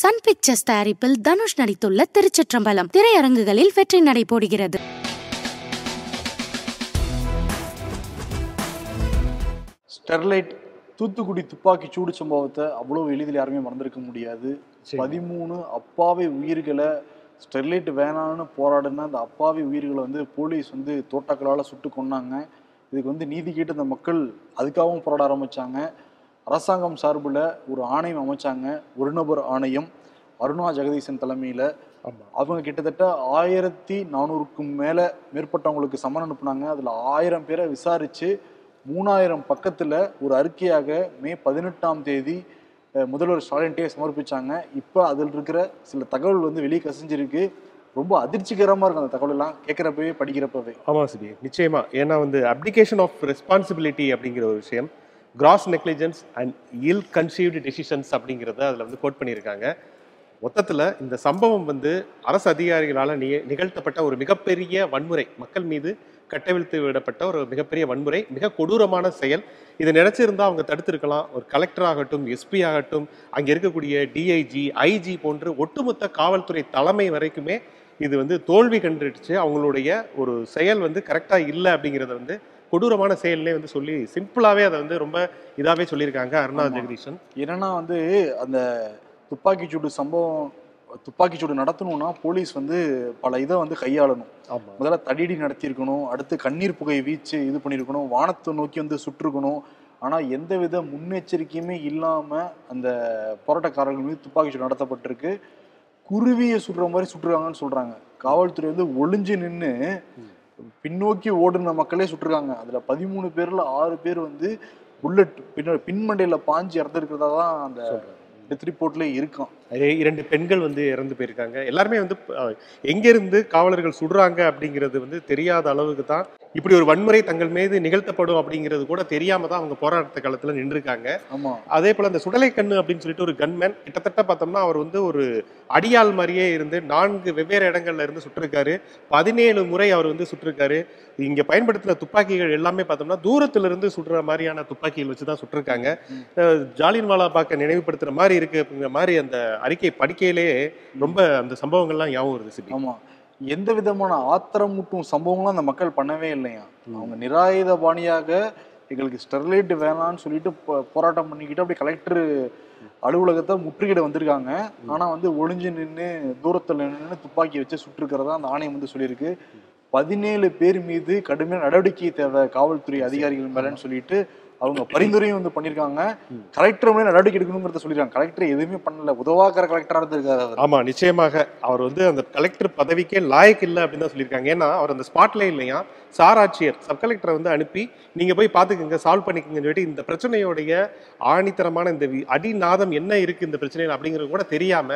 Sun pictures தயாரிப்பில் தனுஷ் நடித்துள்ள திருச்சிற்றம்பலம். திரையரங்குகளில் வெற்றி நடை போடுகிறது. ஸ்டெர்லைட் தூத்துக்குடி துப்பாக்கி சூடு சம்பவத்தை அவ்வளோ எளிதில் யாருமே மறந்திருக்க முடியாது. பதிமூணு அப்பாவி உயிர்களை ஸ்டெர்லைட் வேணான்னு போராடின அந்த அப்பாவி உயிர்களை வந்து போலீஸ் வந்து தோட்டாக்களால் சுட்டு கொன்னாங்க. இதுக்கு வந்து நீதி கேட்டு அந்த மக்கள் அதுக்காகவும் போராட ஆரம்பிச்சாங்க. அரசாங்கம் சார்பில் ஒரு ஆணையம் அமைச்சாங்க. ஒரு நபர் ஆணையம். அருணா ஜெகதீசன் தலைமையில். அவங்க கிட்டத்தட்ட ஆயிரத்தி நானூறுக்கும் மேலே மேற்பட்டவங்களுக்கு சம்மன் அனுப்புனாங்க. அதில் ஆயிரம் பேரை விசாரித்து மூணாயிரம் பக்கத்தில் ஒரு அறிக்கையாக மே பதினெட்டாம் தேதி முதல்வர் ஸ்டாலின்ட்டே சமர்ப்பிச்சாங்க. இப்போ அதில் இருக்கிற சில தகவல் வந்து வெளியே கசிஞ்சிருக்கு. ரொம்ப அதிர்ச்சிகரமாக இருக்கும் அந்த தகவல் எல்லாம் கேட்குறப்பவே படிக்கிறப்பவே. ஆமா சிபி. நிச்சயமா. ஏன்னா வந்து அப்டிகேஷன் ஆஃப் ரெஸ்பான்சிபிலிட்டி அப்படிங்கிற ஒரு விஷயம் gross negligence and ill conceived decisions அப்படிங்கிறத அதில் வந்து கோட் பண்ணியிருக்காங்க. மொத்தத்தில் இந்த சம்பவம் வந்து அரசு அதிகாரிகளால் நி நிகழ்த்தப்பட்ட ஒரு மிகப்பெரிய வன்முறை மக்கள் மீது கட்டவிழ்த்து விடப்பட்ட ஒரு மிகப்பெரிய வன்முறை மிக கொடூரமான செயல். இதை நினைச்சிருந்தா அவங்க தடுத்திருக்கலாம். ஒரு கலெக்டர் ஆகட்டும் எஸ்பி ஆகட்டும் அங்கே இருக்கக்கூடிய டிஐஜி ஐஜி போன்று ஒட்டுமொத்த காவல்துறை தலைமை வரைக்குமே இது வந்து தோல்வி கண்டுடுச்சு. அவங்களுடைய ஒரு செயல் வந்து கரெக்டாக இல்லை அப்படிங்கிறத வந்து கொடூரமான செயல்னே வந்து சொல்லி சிம்பிளாகவே அதை வந்து ரொம்ப இதாகவே சொல்லியிருக்காங்க அருணா. ஜெகதீஷன். என்னன்னா வந்து அந்த துப்பாக்கிச்சூடு சம்பவம் துப்பாக்கிச்சூடு நடத்தணும்னா போலீஸ் வந்து பல இதை வந்து கையாளணும். முதல்ல தடியடி நடத்தியிருக்கணும் அடுத்து கண்ணீர் புகை வீச்சு இது பண்ணியிருக்கணும் வானத்தை நோக்கி வந்து சுட்டிருக்கணும் ஆனால் எந்தவித முன்னெச்சரிக்கையுமே இல்லாமல் அந்த போராட்டக்காரர்கள் மீது துப்பாக்கிச்சூடு நடத்தப்பட்டிருக்கு. குருவியை சுடுற மாதிரி சுட்டுருக்காங்கன்னு சொல்றாங்க. காவல்துறை வந்து ஒளிஞ்சு நின்று பின்னோக்கி ஓடுன மக்களே சுட்டிருக்காங்க. அதுல பதிமூணு பேர்ல ஆறு பேர் வந்து புல்லட் பின்ன பின்மண்டையில பாஞ்சு இறந்துருக்கிறதா தான் அந்த டெத் ரிப்போர்ட்ல இருக்கான் அதே இரண்டு பெண்கள் வந்து இறந்து போயிருக்காங்க. எல்லாருமே வந்து எங்கிருந்து காவலர்கள் சுடுறாங்க அப்படிங்கிறது வந்து தெரியாத அளவுக்கு தான் இப்படி ஒரு வன்முறை தங்கள் மீது நிகழ்த்தப்படும் அப்படிங்கிறது கூட தெரியாம தான் அவங்க போராட்ட காலத்துல நின்றுருக்காங்க. ஆமா. அதே போல அந்த சுடலை கண்ணு அப்படின்னு சொல்லிட்டு ஒரு கன்மேன் கிட்டத்தட்ட பார்த்தோம்னா அவர் வந்து ஒரு அடியாள் மாதிரியே இருந்து நான்கு வெவ்வேறு இடங்கள்ல இருந்து சுட்டிருக்காரு. பதினேழு முறை அவர் வந்து சுட்டிருக்காரு. இங்க பயன்படுத்தின துப்பாக்கிகள் எல்லாமே பார்த்தோம்னா தூரத்துல இருந்து சுடுற மாதிரியான துப்பாக்கிகள் வச்சு தான் சுட்டிருக்காங்க ஜாலியன்வாலா பாக்க நினைவுபடுத்துற மாதிரி இருக்கு அப்படிங்கிற மாதிரி அந்த அறிக்கை படிக்கையிலே ரொம்ப அந்த சம்பவங்கள்லாம் ஞாபகம் வருது சிபி. ஆமா. எந்த விதமான ஆத்திரமூட்டும் சம்பவங்களும் அந்த மக்கள் பண்ணவே இல்லையா? அவங்க நிராயுத பாணியாக எங்களுக்கு ஸ்டெர்லைட் வேணாம்னு சொல்லிட்டு போராட்டம் பண்ணிக்கிட்டு அப்படி கலெக்டர் அலுவலகத்தை முற்றுகையிட வந்திருக்காங்க. ஆனா வந்து ஒளிஞ்சு நின்று தூரத்துல நின்று துப்பாக்கி வச்சு சுட்டிருக்கிறதா அந்த ஆணையம் வந்து சொல்லியிருக்கு. பதினேழு பேர் மீது கடுமையான நடவடிக்கை தேவை காவல்துறை அதிகாரிகள் மேலன்னு சொல்லிட்டு அவங்க பரிந்துரையும் வந்து பண்ணியிருக்காங்க கலெக்டர் மேலே நடவடிக்கை எடுக்கணுங்கிறத சொல்லியிருக்காங்க கலெக்டர் எதுவுமே பண்ணல. உதவாக்கிற கலெக்டரா இருந்திருக்காரு ஆமா நிச்சயமாக. அவர் வந்து அந்த கலெக்டர் பதவிக்கே லாயக் இல்லை அப்படின்னு தான் சொல்லியிருக்காங்க ஏன்னா அவர் அந்த ஸ்பாட்ல இல்லையா? சார் ஆட்சியர் சப் கலெக்டரை வந்து அனுப்பி நீங்க போய் பாத்துக்கங்க சால்வ் பண்ணிக்கங்கன்னு சொல்லிட்டு இந்த பிரச்சனையோடைய ஆணித்தரமான இந்த அடிநாதம் என்ன இருக்கு இந்த பிரச்சனையில்? அப்படிங்கிறது கூட தெரியாம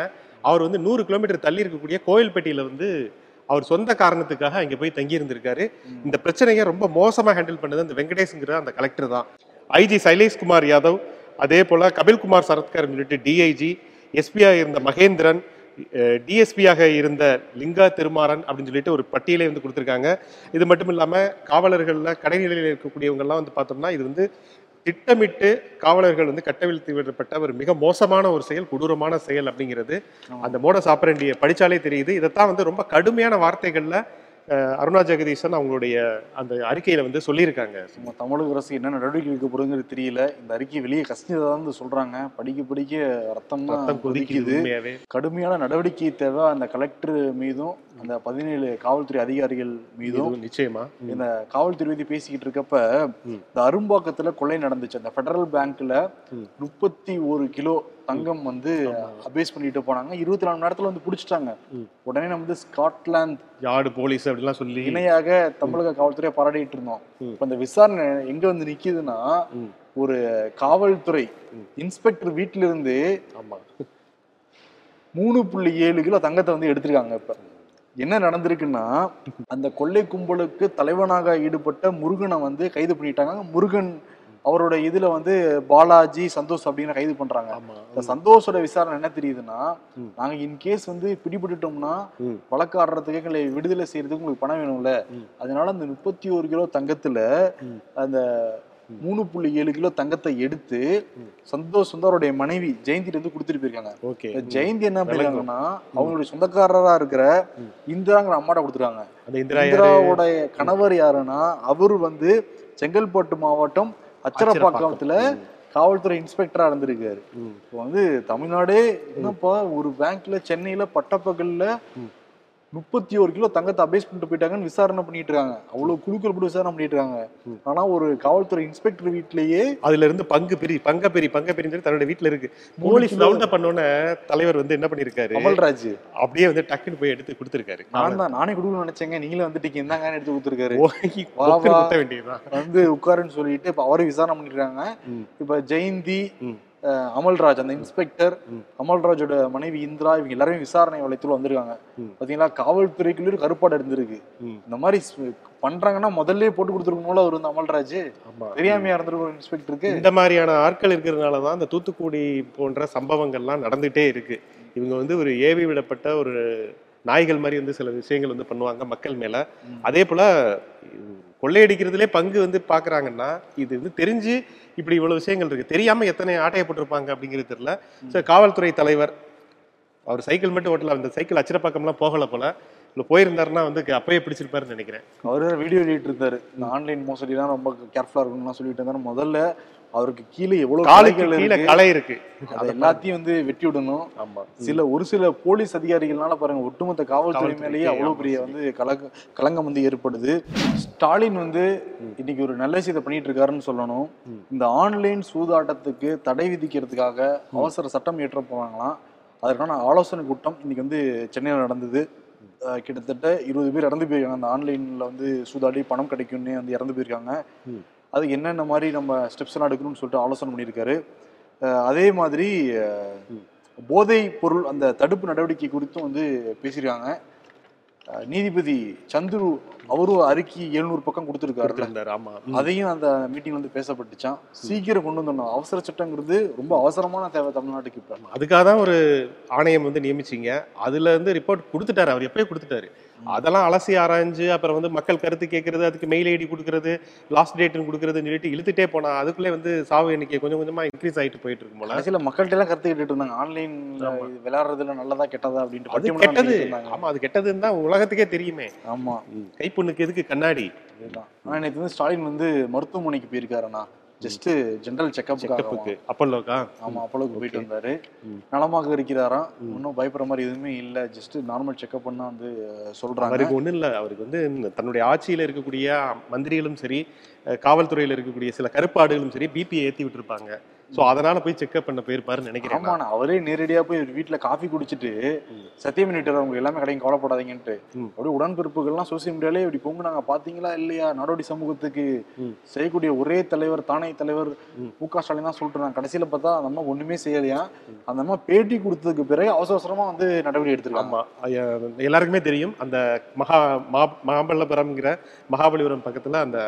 அவர் வந்து நூறு கிலோமீட்டர் தள்ளி இருக்கக்கூடிய கோயில்பட்டியில வந்து அவர் சொந்த காரணத்துக்காக அங்க போய் தங்கி இருந்திருக்காரு இந்த பிரச்சனையை ரொம்ப மோசமா ஹேண்டில் பண்ணது அந்த வெங்கடேஷ்ங்கிற அந்த கலெக்டர் தான். ஐஜி சைலேஷ்குமார் யாதவ் அதே போல கபில்குமார் சரத்கர் சொல்லிட்டு டிஐஜி எஸ்பியா இருந்த மகேந்திரன் டிஎஸ்பியாக இருந்த லிங்கா திருமாறன் அப்படின்னு சொல்லிட்டு ஒரு பட்டியலை வந்து கொடுத்துருக்காங்க. இது மட்டும் இல்லாம காவலர்கள்ல கடைநிலையில் இருக்கக்கூடியவங்கெல்லாம் வந்து பார்த்தோம்னா இது வந்து திட்டமிட்டு காவலர்கள் வந்து கட்டவிழ்த்து விடப்பட்ட ஒரு மிக மோசமான ஒரு செயல் கொடூரமான செயல் அப்படிங்கிறது. அந்த மோடஸ் ஆப்பரண்டியை படிச்சாலே தெரியுது. இதைத்தான் வந்து ரொம்ப கடுமையான வார்த்தைகள்ல அருணா ஜெகதீசன் அவங்களுடைய அந்த அறிக்கையில வந்து சொல்லியிருக்காங்க. நம்ம தமிழக அரசு என்ன நடவடிக்கை எடுக்க போறதுங்கிறது தெரியல. இந்த அறிக்கை வெளியே கசிஞ்சதான் வந்து சொல்றாங்க. படிக்க படிக்க ரத்தம்னா ரத்தம் கொதிக்குது கடுமையான நடவடிக்கை தேவை அந்த கலெக்டர் மீதும் அந்த பதினேழு காவல்துறை அதிகாரிகள் மீதும். நிச்சயமா. இந்த காவல்துறை பத்தி பேசிக்கிட்டு இருக்கப்ப. இந்த அரும்பாக்கத்துல கொள்ளை நடந்துச்சு. அந்த ஃபெடரல் பேங்க்ல. முப்பத்தி ஒரு கிலோ தங்கம் வந்து அபேஸ் பண்ணிட்டு போனாங்க இருபத்தி நாலு மணி நேரத்துல வந்து பிடிச்சிட்டாங்க. உடனே நம்ம வந்து ஸ்காட்லாந்து யார்டு போலீஸ் அப்படிலாம் சொல்லி இணையாக தமிழக காவல்துறையை பாராட்டிட்டு இருந்தோம். இப்ப இந்த விசாரணை எங்க வந்து நிக்குதுன்னா. ஒரு காவல்துறை. இன்ஸ்பெக்டர் வீட்டில இருந்து மூணு புள்ளி ஏழு கிலோ தங்கத்தை வந்து எடுத்திருக்காங்க இப்ப என்ன நடந்திருக்குன்னா அந்த கொள்ளை கும்பலுக்கு தலைவனாக ஈடுபட்ட முருகனை வந்து கைது பண்ணிட்டாங்க முருகன் அவரோட இதுல வந்து பாலாஜி சந்தோஷ் அப்படின்னு கைது பண்றாங்க. இந்த சந்தோஷோட விசாரணை என்ன தெரியுதுன்னா. நாங்க இன்கேஸ் வந்து பிடிபட்டுட்டோம்னா. வழக்கு ஆடுறதுக்கு எங்களை விடுதலை செய்யறதுக்கு உங்களுக்கு பணம் வேணும்ல. அதனால அந்த முப்பத்தி ஒரு கிலோ தங்கத்துல. அந்த மூணு புள்ளி ஏழு கிலோ தங்கத்தை எடுத்து சந்தோஷ் வந்து அவருடைய மனைவி ஜெயந்திட்டு வந்து கொடுத்துட்டு போயிருக்காங்க. ஜெயந்தி என்ன பண்ணிருக்காங்கன்னா அவங்களுடைய சொந்தக்காரரா இருக்கிற இந்திராங்கிற அம்மாட்ட கொடுத்துருக்காங்க. அந்த இந்திரா யாரு? இந்திராவோடைய கணவர் யாருன்னா அவரு வந்து செங்கல்பட்டு மாவட்டம் அச்சரப்பாக்கத்துல காவல்துறை இன்ஸ்பெக்டரா இருந்திருக்காரு. இப்போ வந்து தமிழ்நாடே என்னப்பா ஒரு பேங்க்ல சென்னையில பட்டப்பகல்ல முப்பத்தி ஒரு கிலோ தங்கத்தை அபேஸ் பண்ணிட்டு போயிட்டாங்கன்னு விசாரணை பண்ணிட்டு இருக்காங்க அவ்வளவு குழுக்கள் போட்டு விசாரணை பண்ணிட்டு இருக்காங்க ஆனா ஒரு காவல்துறை இன்ஸ்பெக்டர் வீட்லயே அதுல இருந்து பங்கு பிரி பங்க பிரி பங்க சொல்லி தன்னோட வீட்டுல இருக்கு. போலீஸ் ரவுண்ட் பண்ணோன்னே தலைவர் வந்து என்ன பண்ணிருக்காரு அமல்ராஜ் அப்படியே வந்து டக்குன்னு போய் எடுத்து கொடுத்துருக்காரு. நான் தான் நானே கொடுக்கணும்னு நினைச்சேங்க. நீங்களே வந்துட்டீங்க. இந்தாங்கன்னு எடுத்து கொடுத்துருக்காரு. வந்து உட்காருன்னு சொல்லிட்டு இப்ப அவரை விசாரணை பண்ணிருக்காங்க. இப்ப ஜெயந்தி அமல்ராஜ் அந்த இன்ஸ்பெக்டர். அமல்ராஜோட மனைவி இந்திரா இவங்க எல்லாருமே விசாரணை வளையத்துல வந்திருக்காங்க. பாத்தீங்களா காவல்துறைக்குள்ள கருப்பாடு இருந்திருக்கு. இந்த மாதிரி பண்றாங்கன்னா முதல்ல போட்டு கொடுத்துருக்கணும்ல அவர் வந்து அமல்ராஜ் தெரியாமையா இருந்திருக்கு இன்ஸ்பெக்டருக்கு இந்த மாதிரியான ஆட்கள் இருக்கிறதுனால தான் இந்த தூத்துக்குடி போன்ற சம்பவங்கள்லாம் நடந்துட்டே இருக்கு இவங்க வந்து ஒரு ஏவி விடப்பட்ட ஒரு நாய்கள் மாதிரி வந்து சில விஷயங்கள் வந்து பண்ணுவாங்க மக்கள் மேல. அதே போல கொள்ளையடிக்கிறதுலே பங்கு வந்து பார்க்குறாங்கன்னா இது வந்து தெரிஞ்சு இப்படி இவ்வளோ விஷயங்கள் இருக்குது தெரியாமல் எத்தனை ஆட்டையை போட்டிருப்பாங்க அப்படிங்கிறது தெரியல. ஸோ காவல்துறை தலைவர் அவர் சைக்கிள் மட்டும் ஓட்டல அந்த சைக்கிள் அச்சிரப்பாக்கம்லாம் போகலை போல. இல்லை போயிருந்தாருன்னா வந்து அப்பயே பிடிச்சிருப்பாருன்னு நினைக்கிறேன். அவர் வீடியோ எழுதிட்டு இருந்தாரு இந்த ஆன்லைன் மோசடிலாம் ரொம்ப கேர்ஃபுல்லாக இருக்கணும்லாம் சொல்லிட்டு இருந்தாரு. முதல்ல அவருக்கு கீழே எவ்வளவு கலைகள் கீழே இருக்கு அதை எல்லாத்தையும் வந்து வெட்டி விடணும். ஆமா. சில ஒரு சில போலீஸ் அதிகாரிகள்னால பாருங்க ஒட்டுமொத்த காவல்துறை மேலேயே அவ்வளவு பெரிய வந்து கலங்க களங்கம் வந்து ஏற்படுது. ஸ்டாலின் வந்து இன்னைக்கு ஒரு நல்ல விஷயத்தை பண்ணிட்டு இருக்காருன்னு சொல்லணும். இந்த ஆன்லைன் சூதாட்டத்துக்கு தடை விதிக்கிறதுக்காக அவசர சட்டம் இயற்ற போறாங்களாம். அதற்கான ஆலோசனை கூட்டம் இன்னைக்கு வந்து சென்னையில் நடந்தது. கிட்டத்தட்ட இருபது பேர் இறந்து போயிருக்காங்க. அந்த ஆன்லைன்ல வந்து சூதாடி பணம் கிடைக்கும்னே வந்து இறந்து போயிருக்காங்க. அதுக்கு என்னென்ன மாதிரி நம்ம ஸ்டெப்ஸ் எல்லாம் எடுக்கணும்னு சொல்லிட்டு ஆலோசனை பண்ணியிருக்காரு. அதே மாதிரி போதை பொருள் அந்த தடுப்பு நடவடிக்கை குறித்தும் வந்து பேசியிருக்காங்க. நீதிபதி சந்துரு அவரும் அறிக்கை எழுநூறு பக்கம் கொடுத்திருந்தாரு, ஆமா. அதையும் அந்த மீட்டிங் வந்து பேசப்பட்டுச்சான் சீக்கிரம் கொண்டு வந்துடணும். அவசர சட்டங்கிறது ரொம்ப அவசரமான தேவை தமிழ்நாட்டுக்கு இப்ப. அதுக்காக தான் ஒரு ஆணையம் வந்து நியமிச்சீங்க. அதுல இருந்து ரிப்போர்ட் கொடுத்துட்டாரு. அவர் எப்பயே கொடுத்துட்டாரு. அதெல்லாம் அலசி ஆராய்ஞ்சு அப்புறம் வந்து மக்கள் கருத்து கேட்கறது அதுக்கு மெயில் ஐடி கொடுக்கறது லாஸ்ட் டேட்னு கொடுக்கறதுன்னு சொல்லிட்டு இழுத்துட்டே போனா அதுக்குள்ளே வந்து சாவு எண்ணிக்கை கொஞ்சம் கொஞ்சமா இன்க்ரீஸ் ஆயிட்டு போயிட்டு இருக்கும் போல. கடைசியில மக்கள்கிட்ட எல்லாம் கருத்து கேட்டுட்டு இருந்தாங்க. ஆன்லைன்ல விளையாடுறதுல நல்லதா கெட்டதா அப்படின்ட்டு அது கெட்டது. ஆமா அது கெட்டதுன்னு தான் உலகத்துக்கே தெரியுமே. ஆமா. கைப்புண்ணுக்கு எதுக்கு கண்ணாடி? ஆனா நேற்று வந்து ஸ்டாலின் வந்து மருத்துவமனைக்கு போயிருக்காருண்ணா ஜஸ்ட் ஜெனரல் செக்கப்புக்காக செக்கப்புக்கு அப்பல்லோக்கா ஆமா அப்பளவுக்கு போயிட்டு வந்தாரு. நலமாக இருக்கிறாராம். ஒன்றும் பயப்படுற மாதிரி எதுவுமே இல்ல. ஜஸ்ட் நார்மல் செக்கப் பண்ணா வந்து சொல்றாங்க. அவருக்கு ஒண்ணும் இல்ல. அவருக்கு வந்து தன்னுடைய ஆட்சியில இருக்கக்கூடிய மந்திரிகளும் சரி காவல்துறையில இருக்கக்கூடிய சில கருப்பாடுகளும் சரி பிபியை ஏத்தி விட்டுருப்பாங்க. சோ அதனால போய் செக்அப் பண்ண போயிருப்பாருன்னு நினைக்கிறேன் நான். ஆமாண்ணா அவரே நேரடியா போய் வீட்டுல காஃபி குடிச்சிட்டு. சத்தியம் பண்ணிட்டு அவங்க எல்லாமே கடையும் கவலைப்படாதீங்கன்ட்டு. அப்படியே உடன்பிறப்புகள்லாம் சோசியல் மீடியாலே இப்படி பொங்குனாங்க பாத்தீங்களா இல்லையா நாடோடி சமூகத்துக்கு. செய்யக்கூடிய ஒரே தலைவர் தானே தலைவர் ம். க ஸ்டாலின் தான் சொல்லிட்டு கடைசியில பார்த்தா அந்த அம்மா ஒண்ணுமே செய்யலையா அந்த அம்மா பேட்டி கொடுத்ததுக்கு பிறகு அவசர அவசரமா வந்து நடவடிக்கை எடுத்திருக்காங்க ஆமா ஐயா- எல்லாருக்குமே தெரியும் அந்த மகா மா- மகாபலிபுரம்ங்கிற மகாபலிபுரம் பக்கத்துல அந்த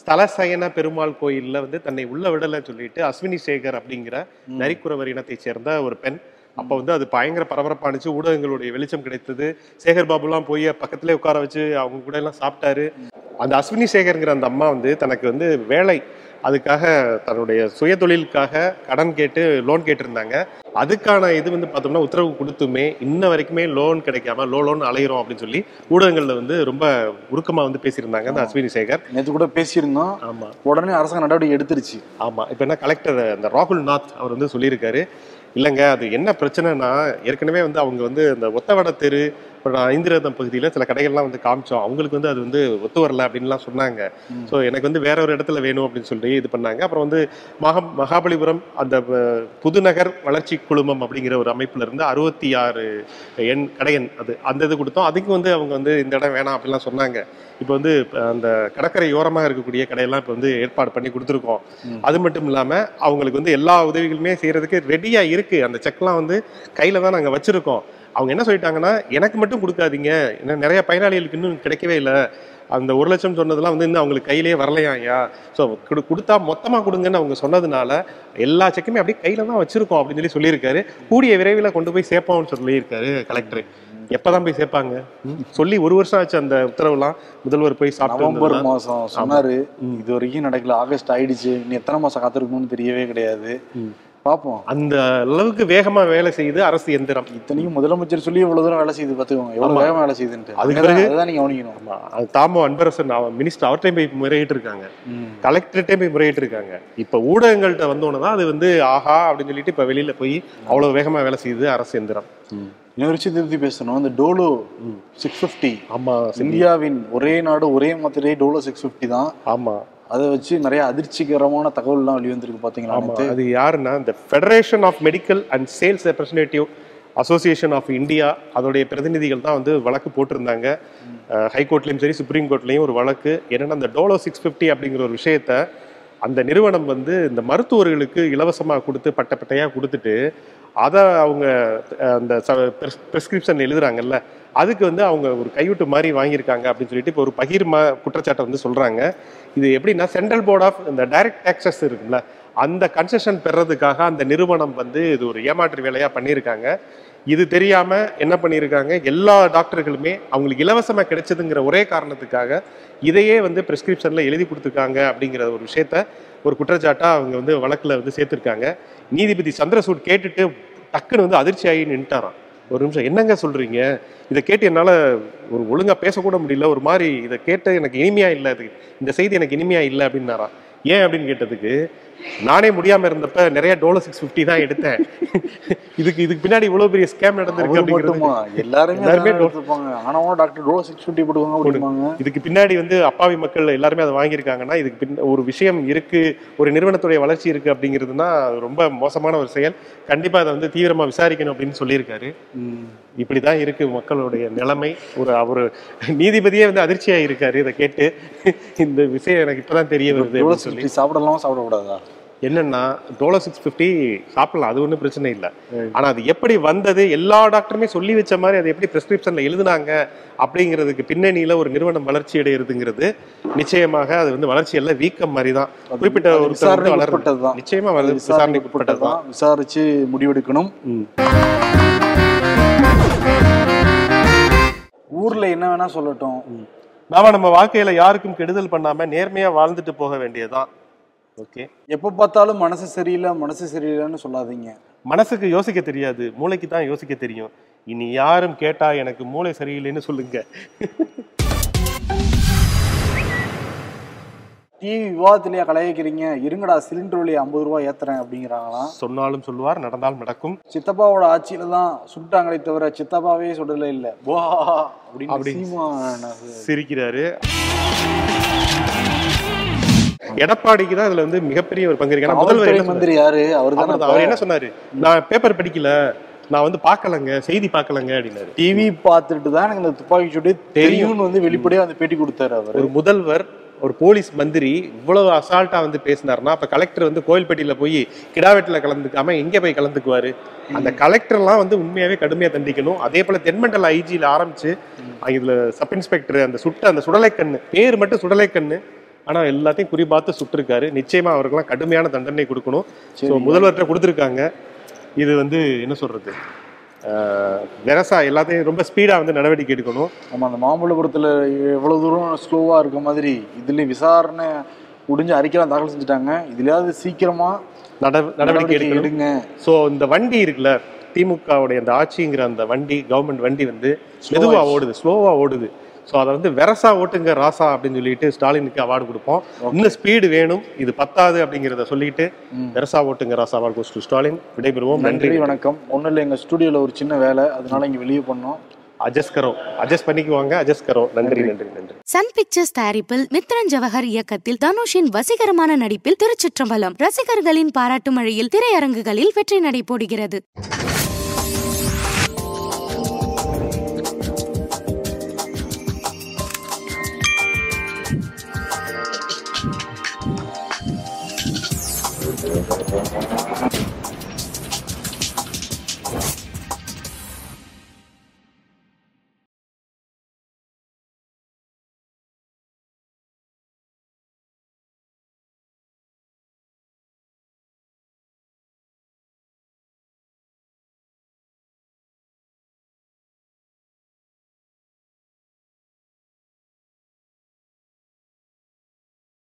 ஸ்தலசயன பெருமாள் கோயில்ல வந்து தன்னை உள்ள விடலை சொல்லிட்டு அஸ்வினி சேகர் அப்படிங்கிற. நரிக்குறவர் இனத்தை சேர்ந்த ஒரு பெண். அப்ப வந்து அது பயங்கர பரபரப்பானுச்சு ஊடகங்களுடைய வெளிச்சம் கிடைத்தது. சேகர் பாபுலாம் போய் பக்கத்திலே உட்கார வச்சு அவங்க கூட எல்லாம் சாப்பிட்டாரு. அந்த அஸ்வினி சேகர்ங்கிற அந்த அம்மா வந்து தனக்கு வந்து வேலை அதுக்காக தன்னுடைய சுய தொழிலுக்காக கடன் கேட்டு லோன் கேட்டிருந்தாங்க. அதுக்கான இது வந்து பார்த்தோம்னா உத்தரவு கொடுத்துமே இன்ன வரைக்குமே லோன் கிடைக்காம லோ லோன் அலையிறோம் அப்படின்னு சொல்லி ஊடகங்கள்ல வந்து ரொம்ப உருக்கமா வந்து பேசியிருந்தாங்க அந்த அஸ்வினி சேகர். நேத்து கூட பேசியிருந்தோம். ஆமா. உடனே அரசாங்க நடவடிக்கை எடுத்துருச்சு. ஆமா. இப்போ என்ன கலெக்டர் அந்த ராகுல் நாத் அவர் வந்து சொல்லியிருக்காரு. இல்லைங்க அது என்ன பிரச்சனைனா ஏற்கனவே வந்து அவங்க வந்து அந்த ஒத்தவட தெரு அப்புறம் ஐந்திரதம் பகுதியில் சில கடைகள்லாம் வந்து காமிச்சோம். அவங்களுக்கு வந்து அது வந்து ஒத்து வரல அப்படின்லாம் சொன்னாங்க. ஸோ எனக்கு வந்து வேற ஒரு இடத்துல வேணும் அப்படின்னு சொல்லி இது பண்ணாங்க. அப்புறம் வந்து மகா மகாபலிபுரம் அந்த புதுநகர் வளர்ச்சி குழுமம் அப்படிங்கிற ஒரு அமைப்புல இருந்து அறுபத்தி ஆறு எண் கடையன் அது அந்த இது கொடுத்தோம். அதுக்கு வந்து அவங்க வந்து இந்த இடம் வேணாம் அப்படிலாம் சொன்னாங்க. இப்போ வந்து அந்த கடற்கரை ஓரமாக இருக்கக்கூடிய கடையெல்லாம் இப்போ வந்து ஏற்பாடு பண்ணி கொடுத்துருக்கோம். அது மட்டும் இல்லாம அவங்களுக்கு வந்து எல்லா உதவிகளுமே செய்யறதுக்கு ரெடியா இருக்கு. அந்த செக்லாம் வந்து கையில தான் நாங்க வச்சிருக்கோம். அவங்க என்ன சொல்லிட்டாங்கன்னா எனக்கு மட்டும் கொடுக்காதீங்க. ஏன்னா நிறைய பயனாளிகளுக்கு இன்னும் கிடைக்கவே இல்லை. அந்த ஒரு லட்சம் சொன்னதெல்லாம் வந்து இன்னும் அவங்களுக்கு கையிலேயே வரலையா ஐயா? ஸோ கொடுத்தா மொத்தமாக கொடுங்கன்னு அவங்க சொன்னதுனால எல்லா செக்குமே அப்படியே கையில தான் வச்சிருக்கோம் அப்படின்னு சொல்லி சொல்லியிருக்காரு. கூடிய விரைவில் கொண்டு போய் சேர்ப்போம்னு சொல்லியிருக்காரு கலெக்டர். எப்பதான் போய் சேர்ப்பாங்க? சொல்லி ஒரு வருஷம் ஆச்சு அந்த உத்தரவுலாம். முதல்வர் போய் நவம்பர். மாசம் சொன்னாரு. இது வரைக்கும் நடக்கல. ஆகஸ்ட் ஆயிடுச்சு. இன்னும் எத்தனை மாசம் காத்திருக்கணும்னு தெரியவே கிடையாது. ம். பாப்போம். அந்த அளவுக்கு வேகமா வேலை செய்யுது அரசு எந்திரம். இத்தனையும் முதலமைச்சர் சொல்லி இவ்வளவு தூரம் வேலை செய்யுது பாத்துக்கோங்க எவ்வளவு வேகமா வேலை செய்யுதுன்ட்டு அதுக்கு பிறகு- அதுதான் நீங்க கவனிக்கணும். அது தாமோ அன்பரசன் மினிஸ்டர் அவர்கிட்டயும் போய் முறையிட்டு இருக்காங்க ம். கலெக்டர்கிட்டே போய் முறையிட்டு இருக்காங்க இப்ப ஊடகங்கள்ட்ட வந்தோன்னு தான் அது வந்து ஆஹா அப்படின்னு சொல்லிட்டு இப்ப வெளியில போய் அவ்வளவு வேகமா வேலை செய்யுது அரசு எந்திரம். இன்னொரு விஷயத்தை பத்தி பேசணும். இந்த டோலோ சிக்ஸ் பிப்டி ஆமா இந்தியாவின் ஒரே நாடு ஒரே மாத்திரை டோலோ சிக்ஸ் பிப்டி தான். ஆமா. அதை வச்சு நிறைய அதிர்ச்சிகரமான தகவல்லாம் வெளிவந்திருக்கு நேத்து? அது யாருன்னா இந்த federation of medical and sales representative association of India அதோடைய பிரதிநிதிகள் தான் வந்து வழக்கு போட்டிருந்தாங்க. ஹைகோர்ட்லயும் சரி சுப்ரீம் கோர்ட்லயும் ஒரு வழக்கு. என்னன்னா அந்த டோலோ சிக்ஸ் ஃபிஃப்டி அப்படிங்கிற ஒரு விஷயத்த அந்த நிறுவனம் வந்து இந்த மருத்துவர்களுக்கு இலவசமாக கொடுத்து பட்ட பட்டையாக கொடுத்துட்டு அதை அவங்க அந்த ப்ரெஸ்கிரிப்ஷன் எழுதுறாங்கல்ல அதுக்கு வந்து அவங்க ஒரு கைவிட்டு மாதிரி வாங்கியிருக்காங்க அப்படின்னு சொல்லிட்டு இப்போ ஒரு பகிர்ம குற்றச்சாட்டை வந்து சொல்கிறாங்க இது எப்படின்னா சென்ட்ரல் போர்ட் ஆஃப் இந்த டைரக்ட் டேக்ஸஸ் இருக்குல்ல அந்த கன்செஷன் பெறதுக்காக அந்த நிறுவனம் வந்து இது ஒரு ஏமாற்று வேலையாக பண்ணியிருக்காங்க. இது தெரியாமல் என்ன பண்ணியிருக்காங்க? எல்லா டாக்டர்களுமே அவங்களுக்கு இலவசமாக கிடைச்சதுங்கிற ஒரே காரணத்துக்காக இதையே வந்து ப்ரிஸ்கிரிப்ஷனில் எழுதி கொடுத்துருக்காங்க அப்படிங்கிற ஒரு விஷயத்த ஒரு குற்றச்சாட்டாக அவங்க வந்து வழக்கில் வந்து சேர்த்துருக்காங்க. நீதிபதி சந்திரசூட் கேட்டுட்டு டக்குன்னு வந்து அதிர்ச்சியாகி நின்ட்டாரான் ஒரு நிமிஷம் என்னங்க சொல்றீங்க? இதை கேட்டு என்னால் ஒரு ஒழுங்காக பேசக்கூட முடியல. ஒரு மாதிரி இதை கேட்டு எனக்கு இனிமையா இல்லை. இது இந்த செய்தி எனக்கு இனிமையா இல்லை அப்படின்னாரா? ஏன் அப்படின்னு கேட்டதுக்கு நானே முடியாம இருந்தப்ப நிறைய டோலோ சிக்ஸ் ஃபிஃப்டி தான் எடுத்தேன். இதுக்கு இதுக்கு பின்னாடி இவ்வளவு பெரிய ஸ்கேம் நடந்திருக்கு அப்படிங்கிறது எல்லாருமே எல்லாருமே ஆனவங்க டாக்டர் டோலோ சிக்ஸ் பிப்டி போடுவாங்க இதுக்கு பின்னாடி வந்து அப்பாவி மக்கள் எல்லாருமே அதை வாங்கியிருக்காங்கன்னா இதுக்கு பின் ஒரு விஷயம் இருக்கு ஒரு நிறுவனத்துடைய வளர்ச்சி இருக்கு அப்படிங்கிறதுனா ரொம்ப மோசமான ஒரு செயல். கண்டிப்பா அதை வந்து தீவிரமா விசாரிக்கணும் அப்படின்னு சொல்லியிருக்காரு. இப்படிதான் இருக்கு மக்களுடைய நிலைமை. ஒரு அவர் நீதிபதியே வந்து அதிர்ச்சியா இருக்காரு இதை கேட்டு. இந்த விஷயம் எனக்கு இப்பதான் தெரிய வருது சொல்லி. பிப்டி சாப்பிடலாம் சாப்பிடக்கூடாதா? என்னன்னா டோலோ சிக்ஸ் ஃபிஃப்டி சாப்பிடலாம் அது ஒன்றும் பிரச்சனை இல்லை. ஆனா அது எப்படி வந்தது? எல்லா டாக்டருமே சொல்லி வச்ச மாதிரி அதை எப்படி பிரிஸ்கிரிப்ஷன்ல எழுதுனாங்க? அப்படிங்கிறதுக்கு பின்னணியில ஒரு நிறுவனம் வளர்ச்சி அடைகிறதுங்கிறது நிச்சயமாக அது வந்து வளர்ச்சி எல்லாம் வீக்கம் மாதிரி தான் குறிப்பிட்ட ஒரு விசாரணைக்கு உட்பட்டதுதான். நிச்சயமா வள- விசாரணைக்கு விசாரணைக்கு உட்பட்டது தான் விசாரிச்சு முடிவெடுக்கணும். ஊர்ல என்ன வேணா சொல்லட்டும். நாம நம்ம வாழ்க்கையில யாருக்கும் கெடுதல் பண்ணாம நேர்மையா வாழ்ந்துட்டு போக வேண்டியதுதான். ஓகே எப்ப பார்த்தாலும் மனசு சரியில்லை மனசு சரியில்லைன்னு சொல்லாதீங்க. மனசுக்கு யோசிக்க தெரியாது. மூளைக்கு தான் யோசிக்க தெரியும். இனி யாரும் கேட்டா எனக்கு மூளை சரியில்லைன்னு சொல்லுங்க. டிவி விவாதத்திலேயே கலையக்கிறீங்க. இருங்கடா சிலிண்டர் வழி ஐம்பது ரூபாய் ஏத்துறேன் அப்படிங்கிறாங்களாம். சொன்னாலும் சொல்லுவார் நடந்தால் நடக்கும். சித்தப்பாவோட ஆட்சியில தான் சுட்டாங்களே தவிர சித்தப்பாவே சுடல இல்ல. வா அப்படின்னு சிரிக்கிறாரு. எடப்பாடிக்கு தான் இதுல வந்து மிகப்பெரிய ஒரு பங்கு இருக்கு. ஏன்னா முதல்வர்? மந்திரி யாரு? அவர். அவர் என்ன சொன்னாரு? நான் பேப்பர் படிக்கல. நான் வந்து பார்க்கலங்க செய்தி பார்க்கலங்க அப்படின்னாரு. டிவி பார்த்துட்டு தான் எனக்கு இந்த துப்பாக்கி சூடு தெரியும்னு வந்து வெளிப்படையா அந்த பேட்டி கொடுத்தாரு அவர். ஒரு முதல்வர் ஒரு போலீஸ் மந்திரி இவ்வளவு அசால்ட்டா வந்து பேசினாருன்னா அப்ப கலெக்டர் வந்து கோயில்பட்டியில போய் கிடாவெட்டில கலந்துக்காம எங்க போய் கலந்துக்குவாரு? அந்த கலெக்டர்லாம் வந்து உண்மையாவே கடுமையா தண்டிக்கணும். அதே போல தென்மண்டல ஐஜியில ஆரம்பிச்சு இதுல சப் இன்ஸ்பெக்டர் அந்த சுட்ட அந்த சுடலைக்கண்ணு பேர் மட்டும் சுடலைக்கண்ணு ஆனா எல்லாத்தையும் குறிபார்த்து சுட்டிருக்காரு. நிச்சயமா அவருக்கெல்லாம் கடுமையான தண்டனை கொடுக்கணும். ஸோ முதல்வர்கிட்ட கொடுத்துருக்காங்க. இது வந்து என்ன சொல்றது? வெரசா எல்லாத்தையும் ரொம்ப ஸ்பீடா வந்து நடவடிக்கை எடுக்கணும். நம்ம அந்த மாமல்லபுரத்துல எவ்வளவு தூரம் ஸ்லோவா இருக்க மாதிரி இதுல விசாரணை முடிஞ்சு அறிக்கைலாம் தாக்கல் செஞ்சுட்டாங்க. இதுலயாவது சீக்கிரமா நட நடவடிக்கை எடுங்க. ஸோ இந்த வண்டி இருக்குல்ல திமுகவுடைய அந்த ஆட்சிங்கிற அந்த வண்டி கவர்மெண்ட் வண்டி வந்து மெதுவா ஓடுது ஸ்லோவா ஓடுது. ஸோ அதை வந்து வெரசா ஓட்டுங்க ராசா அப்படின்னு சொல்லிட்டு ஸ்டாலினுக்கு அவார்டு கொடுப்போம். இன்னும் ஸ்பீடு வேணும். இது பத்தாது அப்படிங்கிறத சொல்லிட்டு வெரசா ஓட்டுங்க ராசா அவார்டு கோஸ் டு ஸ்டாலின் விடைபெறுவோம். நன்றி. நன்றி வணக்கம். ஒன்றும் இல்லை எங்கள் ஸ்டுடியோவில் ஒரு சின்ன வேலை. அதனால இங்கே வெளியே பண்ணோம் அட்ஜஸ்ட் கரோ அட்ஜஸ்ட் பண்ணிக்குவாங்க அட்ஜஸ்ட் கரோ நன்றி நன்றி நன்றி. சன் பிக்சர்ஸ் தயாரிப்பில் மித்ரன் ஜவஹர் இயக்கத்தில் தனுஷின் வசீகரமான நடிப்பில் திருச்சிற்றம்பலம். ரசிகர்களின் பாராட்டு மழையில் திரையரங்குகளில் வெற்றி நடை